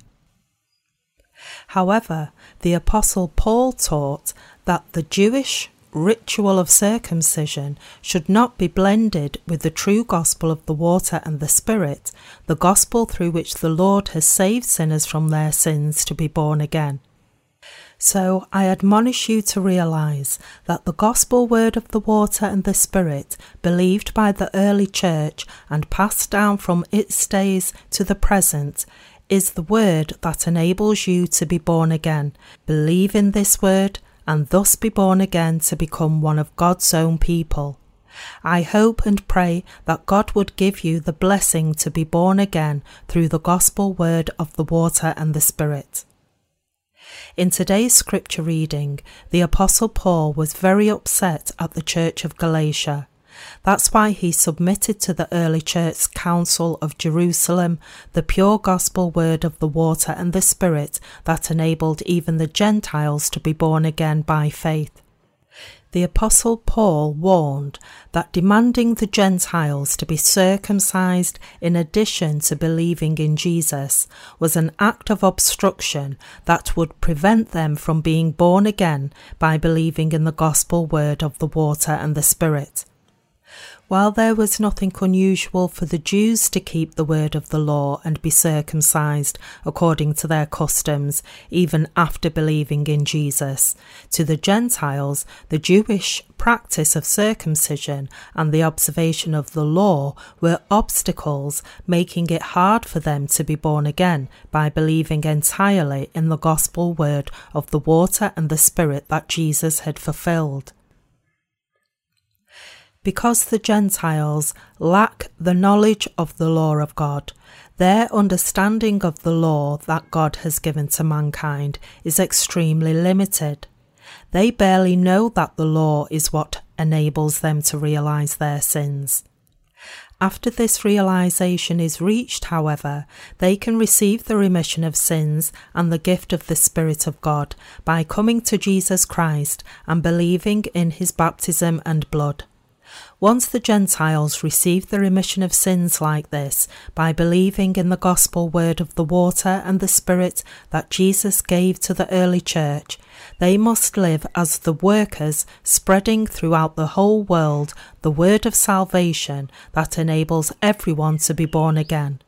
However, the Apostle Paul taught that the Jewish ritual of circumcision should not be blended with the true gospel of the water and the Spirit, the gospel through which the Lord has saved sinners from their sins to be born again. So I admonish you to realize that the gospel word of the water and the Spirit, believed by the early church and passed down from its days to the present, is the word that enables you to be born again. Believe in this word and thus be born again to become one of God's own people. I hope and pray that God would give you the blessing to be born again through the gospel word of the water and the Spirit. In today's scripture reading, the Apostle Paul was very upset at the church of Galatia. That's why he submitted to the early church council of Jerusalem the pure gospel word of the water and the Spirit that enabled even the Gentiles to be born again by faith. The Apostle Paul warned that demanding the Gentiles to be circumcised in addition to believing in Jesus was an act of obstruction that would prevent them from being born again by believing in the gospel word of the water and the Spirit. While there was nothing unusual for the Jews to keep the word of the law and be circumcised according to their customs, even after believing in Jesus, to the Gentiles, the Jewish practice of circumcision and the observation of the law were obstacles, making it hard for them to be born again by believing entirely in the gospel word of the water and the Spirit that Jesus had fulfilled. Because the Gentiles lack the knowledge of the law of God, their understanding of the law that God has given to mankind is extremely limited. They barely know that the law is what enables them to realize their sins. After this realization is reached, however, they can receive the remission of sins and the gift of the Spirit of God by coming to Jesus Christ and believing in his baptism and blood. Once the Gentiles receive the remission of sins like this by believing in the gospel word of the water and the Spirit that Jesus gave to the early church, they must live as the workers spreading throughout the whole world the word of salvation that enables everyone to be born again.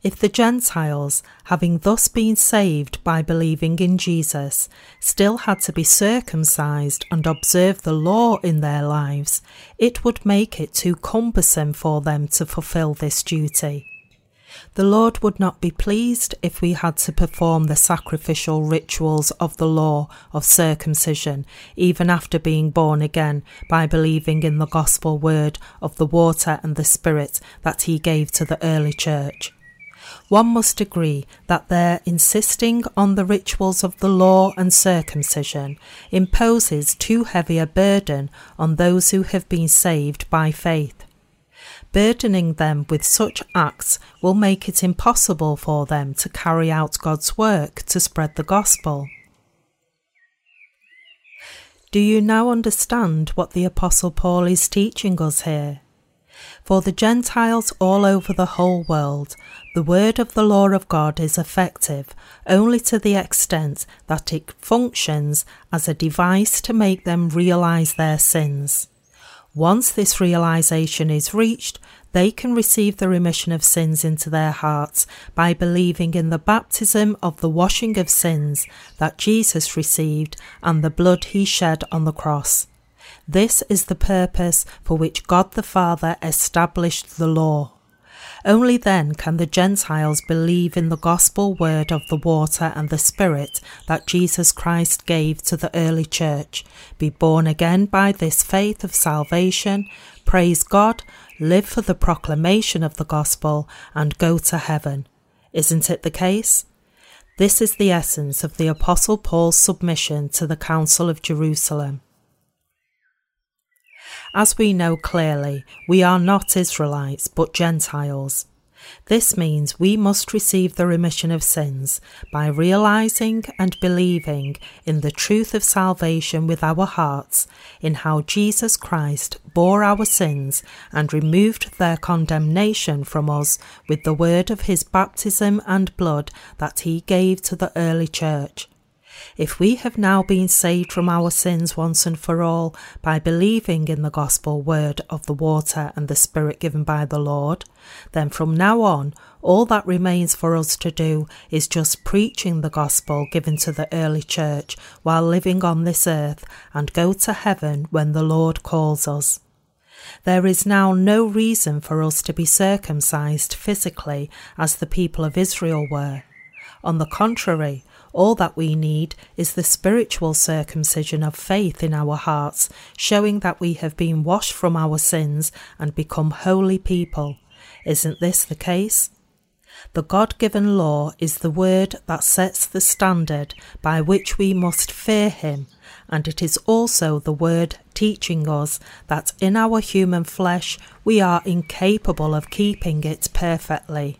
If the Gentiles, having thus been saved by believing in Jesus, still had to be circumcised and observe the law in their lives, it would make it too cumbersome for them to fulfill this duty. The Lord would not be pleased if we had to perform the sacrificial rituals of the law of circumcision, even after being born again by believing in the gospel word of the water and the Spirit that He gave to the early church one must agree that their insisting on the rituals of the law and circumcision imposes too heavy a burden on those who have been saved by faith. Burdening them with such acts will make it impossible for them to carry out God's work to spread the gospel. Do you now understand what the Apostle Paul is teaching us here? For the Gentiles all over the whole world, the word of the law of God is effective only to the extent that it functions as a device to make them realize their sins. Once this realization is reached, they can receive the remission of sins into their hearts by believing in the baptism of the washing of sins that Jesus received and the blood he shed on the cross. This is the purpose for which God the Father established the law. Only then can the Gentiles believe in the gospel word of the water and the Spirit that Jesus Christ gave to the early church, be born again by this faith of salvation, praise God, live for the proclamation of the gospel, and go to heaven. Isn't it the case? This is the essence of the Apostle Paul's submission to the Council of Jerusalem. As we know clearly, we are not Israelites but Gentiles. This means we must receive the remission of sins by realizing and believing in the truth of salvation with our hearts, in how Jesus Christ bore our sins and removed their condemnation from us with the word of his baptism and blood that he gave to the early church. If we have now been saved from our sins once and for all by believing in the gospel word of the water and the Spirit given by the Lord, then from now on, all that remains for us to do is just preaching the gospel given to the early church while living on this earth and go to heaven when the Lord calls us. There is now no reason for us to be circumcised physically as the people of Israel were. On the contrary, all that we need is the spiritual circumcision of faith in our hearts, showing that we have been washed from our sins and become holy people. Isn't this the case? The God given law is the word that sets the standard by which we must fear Him, and it is also the word teaching us that in our human flesh we are incapable of keeping it perfectly.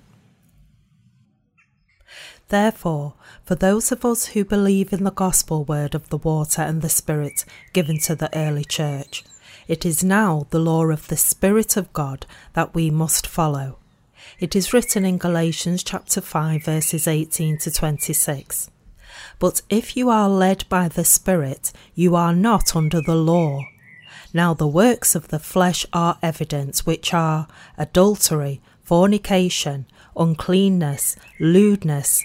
Therefore, for those of us who believe in the gospel word of the water and the Spirit given to the early church, it is now the law of the Spirit of God that we must follow. It is written in Galatians chapter 5 verses 18 to 26. But if you are led by the Spirit, you are not under the law. Now the works of the flesh are evident, which are adultery, fornication, uncleanness, lewdness,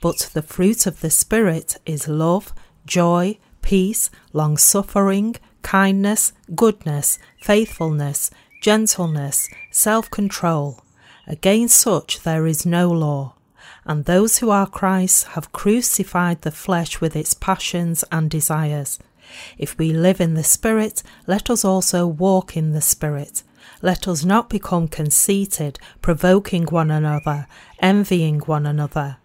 But the fruit of the Spirit is love, joy, peace, long suffering, kindness, goodness, faithfulness, gentleness, self control. Against such there is no law. And those who are Christ's have crucified the flesh with its passions and desires. If we live in the Spirit, let us also walk in the Spirit. Let us not become conceited, provoking one another, envying one another.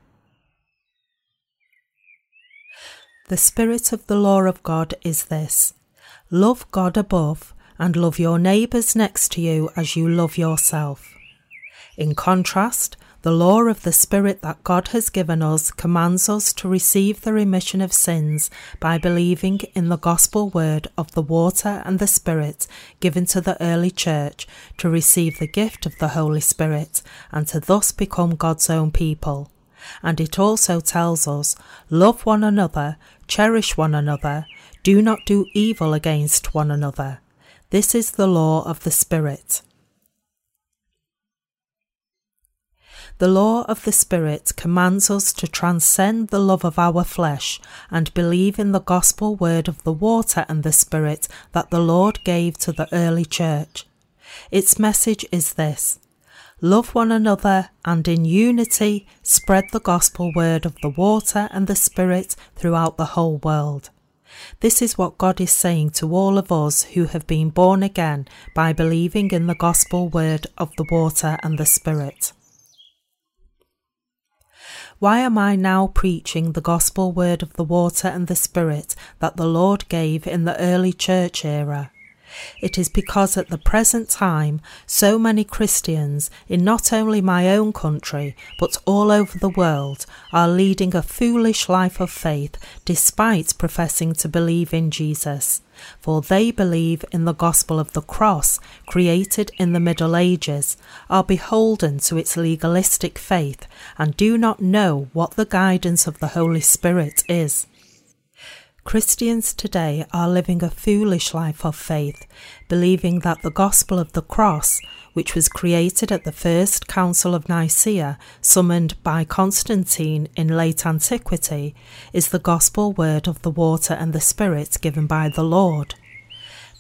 The spirit of the law of God is this love God above and love your neighbours next to you as you love yourself. In contrast, the law of the Spirit that God has given us commands us to receive the remission of sins by believing in the gospel word of the water and the Spirit given to the early church to receive the gift of the Holy Spirit and to thus become God's own people. And it also tells us, Love one another, cherish one another, do not do evil against one another. This is the law of the Spirit. The law of the Spirit commands us to transcend the love of our flesh and believe in the gospel word of the water and the Spirit that the Lord gave to the early church. Its message is this love one another, and in unity spread the gospel word of the water and the Spirit throughout the whole world. This is what God is saying to all of us who have been born again by believing in the gospel word of the water and the Spirit. Why am I now preaching the gospel word of the water and the Spirit that the Lord gave in the early church era? It is because at the present time so many Christians in not only my own country but all over the world are leading a foolish life of faith despite professing to believe in Jesus. For they believe in the gospel of the cross, created in the Middle Ages, are beholden to its legalistic faith, and do not know what the guidance of the Holy Spirit is. Christians today are living a foolish life of faith, believing that the gospel of the cross, which was created at the First Council of Nicaea, summoned by Constantine in late antiquity, is the gospel word of the water and the Spirit given by the Lord.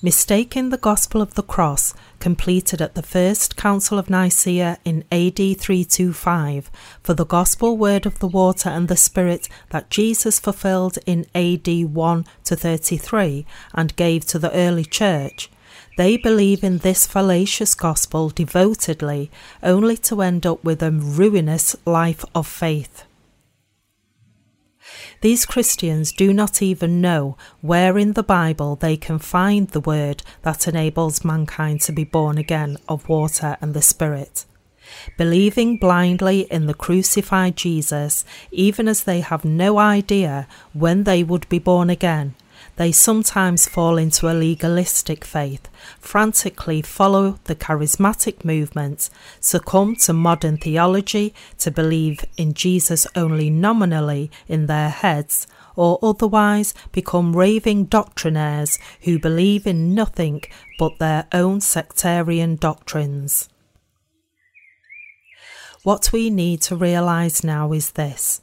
Mistaking the gospel of the cross, completed at the First Council of Nicaea in AD 325, for the gospel word of the water and the Spirit that Jesus fulfilled in AD 1 to 33 and gave to the early church, they believe in this fallacious gospel devotedly, only to end up with a ruinous life of faith. These Christians do not even know where in the Bible they can find the word that enables mankind to be born again of water and the Spirit. Believing blindly in the crucified Jesus, even as they have no idea when they would be born again, they sometimes fall into a legalistic faith, frantically follow the charismatic movement, succumb to modern theology to believe in Jesus only nominally in their heads, or otherwise become raving doctrinaires who believe in nothing but their own sectarian doctrines. What we need to realize now is this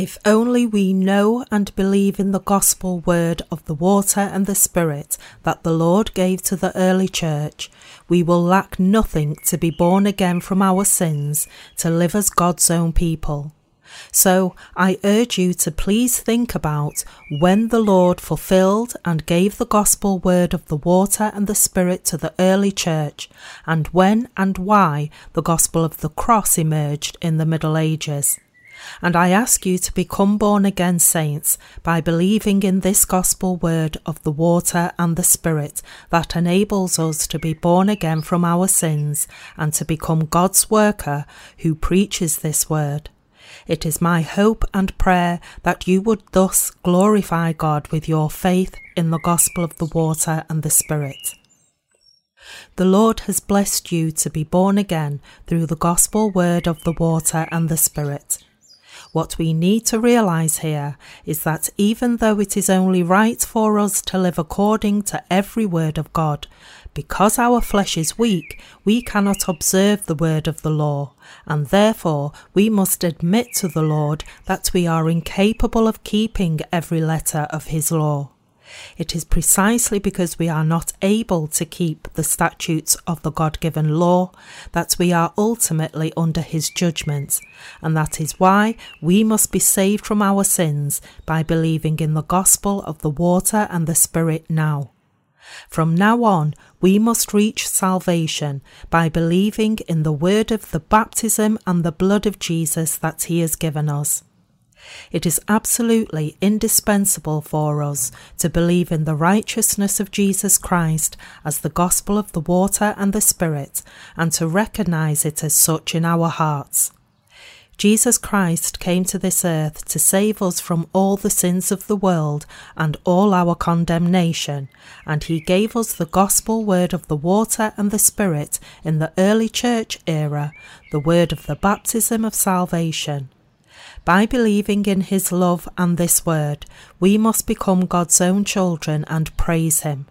if only we know and believe in the gospel word of the water and the spirit that the Lord gave to the early church, we will lack nothing to be born again from our sins to live as God's own people. So I urge you to please think about when the Lord fulfilled and gave the gospel word of the water and the Spirit to the early church, and when and why the gospel of the cross emerged in the Middle Ages and I ask you to become born again saints by believing in this gospel word of the water and the Spirit that enables us to be born again from our sins and to become God's worker who preaches this word. It is my hope and prayer that you would thus glorify God with your faith in the gospel of the water and the Spirit. The Lord has blessed you to be born again through the gospel word of the water and the Spirit. What we need to realize here is that even though it is only right for us to live according to every word of God, because our flesh is weak, we cannot observe the word of the law, and therefore we must admit to the Lord that we are incapable of keeping every letter of his law. It is precisely because we are not able to keep the statutes of the God given law that we are ultimately under his judgment, and that is why we must be saved from our sins by believing in the gospel of the water and the Spirit now. From now on, we must reach salvation by believing in the word of the baptism and the blood of Jesus that he has given us. It is absolutely indispensable for us to believe in the righteousness of Jesus Christ as the gospel of the water and the Spirit and to recognize it as such in our hearts. Jesus Christ came to this earth to save us from all the sins of the world and all our condemnation, and he gave us the gospel word of the water and the Spirit in the early church era, the word of the baptism of salvation. By believing in His love and this word, we must become God's own children and praise Him.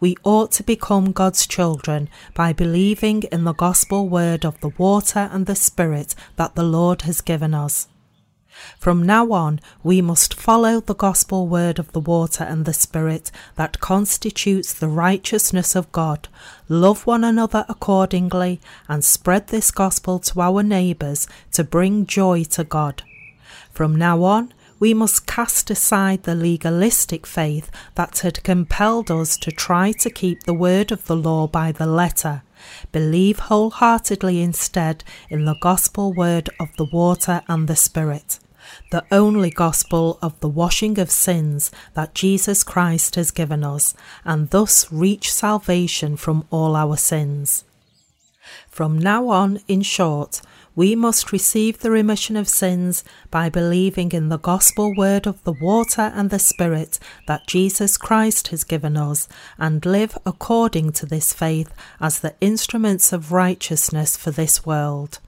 We ought to become God's children by believing in the gospel word of the water and the Spirit that the Lord has given us. From now on, we must follow the gospel word of the water and the Spirit that constitutes the righteousness of God, love one another accordingly, and spread this gospel to our neighbours to bring joy to God. From now on, we must cast aside the legalistic faith that had compelled us to try to keep the word of the law by the letter. Believe wholeheartedly instead in the gospel word of the water and the Spirit, the only gospel of the washing of sins that Jesus Christ has given us, and thus reach salvation from all our sins. From now on, in short, we must receive the remission of sins by believing in the gospel word of the water and the Spirit that Jesus Christ has given us, and live according to this faith as the instruments of righteousness for this world.